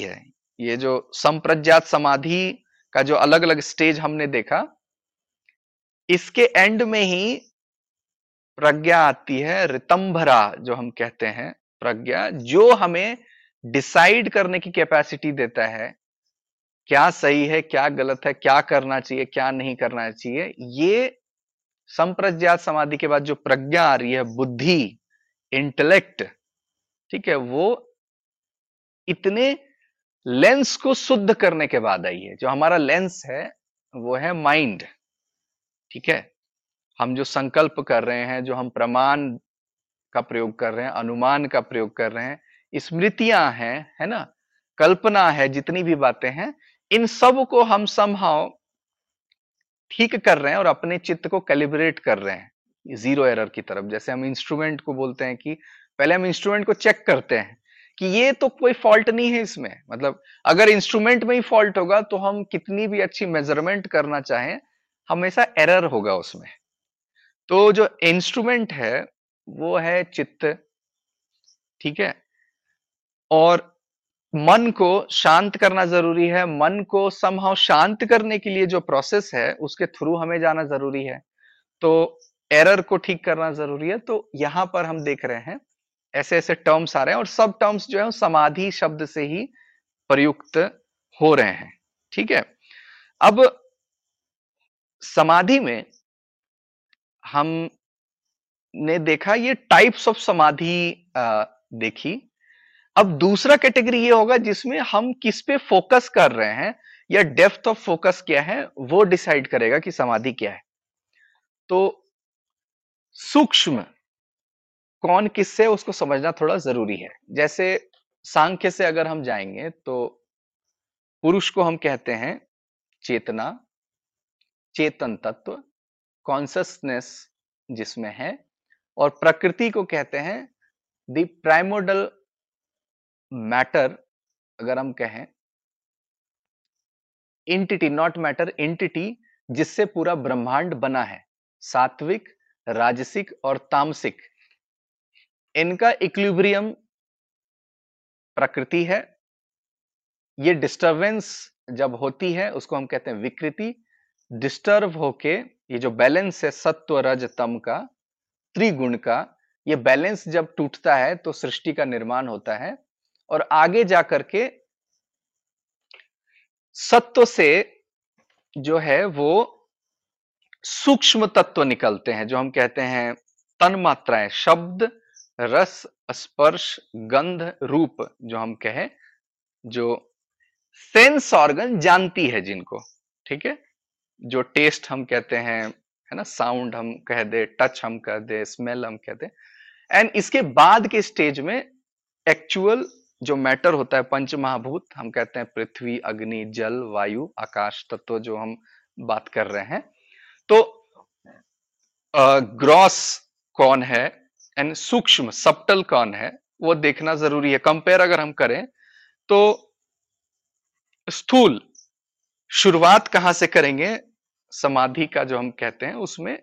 है। ये जो संप्रज्ञात समाधि का जो अलग अलग स्टेज हमने देखा, इसके एंड में ही प्रज्ञा आती है, रितंभरा जो हम कहते हैं, प्रज्ञा, जो हमें डिसाइड करने की कैपेसिटी देता है, क्या सही है, क्या गलत है, क्या करना चाहिए, क्या नहीं करना चाहिए, ये संप्रज्ञात समाधि के बाद जो प्रज्ञा आ रही है, बुद्धि इंटेलेक्ट ठीक है, वो इतने लेंस को शुद्ध करने के बाद आई है जो हमारा लेंस है, वो है माइंड। ठीक है? हम जो संकल्प कर रहे हैं, जो हम प्रमाण का प्रयोग कर रहे हैं, अनुमान का प्रयोग कर रहे हैं, स्मृतियाँ हैं, है ना? कल्पना है, जितनी भी बातें हैं, इन सबको हम समहाव ठीक कर रहे हैं और अपने चित्त को कैलिब्रेट कर रहे हैं। ज़ीरो एरर की तरफ़। जैसे हम इंस्ट्रूमेंट को बोलते हैं कि, पहले हम इंस्ट्रूमेंट को चेक करते हैं। कि ये तो कोई फॉल्ट नहीं है इसमें। मतलब अगर इंस्ट्रूमेंट में ही फॉल्ट होगा तो हम कितनी भी अच्छी मेज़रमेंट करना चाहें, हमेशा एरर होगा उसमें। तो जो इंस्ट्रूमेंट है, वो है चित्त। ठीक है? और मन को शांत करना ज़रूरी है। मन को समहाउ शांत करने के लिए जो प्रोसेस है, उसके थ्रू हमें जाना ज़रूरी है। तो एरर को ठीक करना ज़रूरी है। तो यहाँ पर हम देख रहे हैं ऐसे ऐसे टर्म्स आ रहे हैं और सब टर्म्स जो है समाधि शब्द से ही प्रयुक्त हो रहे हैं। ठीक है? अब समाधि में हम ने देखा ये टाइप्स ऑफ़ समाधि देखी। अब दूसरा कैटेगरी ये होगा जिसमें हम किस पे फोकस कर रहे हैं या डेप्थ ऑफ़ फोकस क्या है, वो डिसाइड करेगा कि समाधि क्या है। तो सूक्ष्म कौन किससे उसको समझना थोड़ा ज़रूरी है। जैसे सांख्य से अगर हम जाएँगे तो पुरुष को हम कहते हैं चेतना, चेतन तत्व कॉन्सियसनेस जिसमें है, और प्रकृति को कहते हैं द प्राइमोडल मैटर अगर हम कहें इंटिटी नॉट मैटर इंटिटी जिससे पूरा ब्रह्मांड बना है, सात्विक, राजसिक और तामसिक। इनका इक्विलिब्रियम प्रकृति है। ये डिस्टरबेंस जब होती है, उसको हम कहते हैं विकृति। डिस्टर्ब होके ये जो बैलेंस है सत्व, रज, तम का, त्रिगुण का, ये बैलेंस जब टूटता है तो सृष्टि का निर्माण होता है और आगे जाकर के सत्व से जो है वो सूक्ष्म तत्व निकलते हैं, जो हम कहते हैं तन मात्राएँ शब्द रस स्पर्श गंध रूप जो हम कहें, जो सेंस ऑर्गन जानती है जिनको, ठीक है? जो टेस्ट हम कहते हैं, है ना? साउंड हम कह दे टच हम कह दे स्मेल हम कहते हैं एंड इसके बाद के स्टेज में एक्चुअल जो मैटर होता है पंच महाभूत हम कहते हैं पृथ्वी, अग्नि, जल, वायु, आकाश, तत्व जो हम बात कर रहे हैं। तो ग्रॉस कौन है? एंड सूक्ष्म सप्टल कौन है, वो देखना ज़रूरी है। कंपेयर अगर हम करें तो स्थूल, शुरुआत कहाँ से करेंगे? समाधि का जो हम कहते हैं, उसमें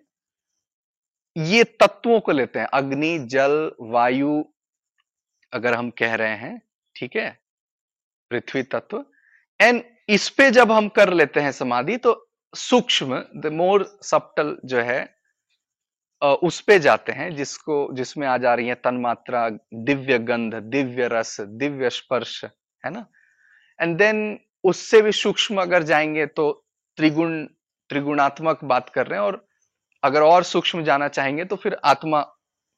ये तत्वों को लेते हैं। अग्नि, जल, वायु, अगर हम कह रहे हैं, ठीक है? पृथ्वी तत्व। एंड इस पे जब हम कर लेते हैं समाधि तो सूक्ष्म द मोर सप्टल जो है उस पे जाते हैं जिसको, जिसमें आ जा रही है तन्मात्रा, दिव्य गंध, दिव्य रस, दिव्य स्पर्श, है ना? एंड देन उससे भी सूक्ष्म अगर जाएँगे तो त्रिगुण, त्रिगुणात्मक बात कर रहे हैं और अगर और सूक्ष्म जाना चाहेंगे तो फिर आत्मा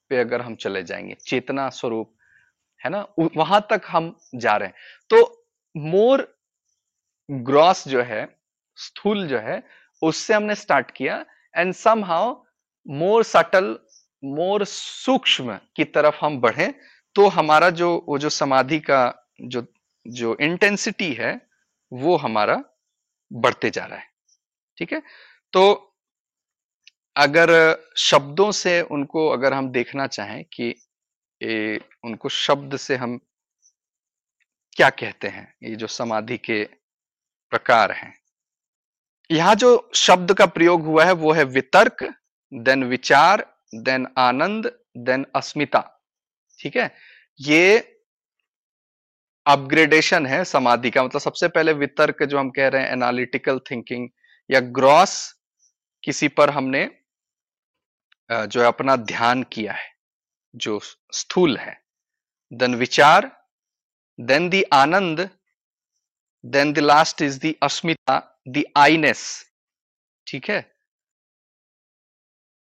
पे अगर हम चले जाएँगे, चेतना स्वरूप, है ना? वहाँ तक हम जा रहे हैं। तो मोर ग्रॉस जो है, स्थूल जो है, उससे हमने स्टार्ट किया and somehow more subtle more सूक्ष्म की तरफ़ हम बढ़े तो हमारा जो वो जो समाधि का जो जो इंटेंसिटी है वो हमारा बढ़ते जा रहा है। ठीक है? तो अगर शब्दों से उनको अगर हम देखना चाहें कि ए, उनको शब्द से हम क्या कहते हैं ये जो समाधि के प्रकार हैं। यहाँ जो शब्द का प्रयोग हुआ है वो है वितर्क देन विचार देन आनंद देन अस्मिता ठीक है? ये अपग्रेडेशन है समाधि का। मतलब सबसे पहले वितर्क जो हम कह रहे हैं एनालिटिकल थिंकिंग या ग्रॉस किसी पर हमने जो है अपना ध्यान किया है, जो स्थूल है। देन विचार then the Anand then the last is the Asmita the आईनेस ठीक है?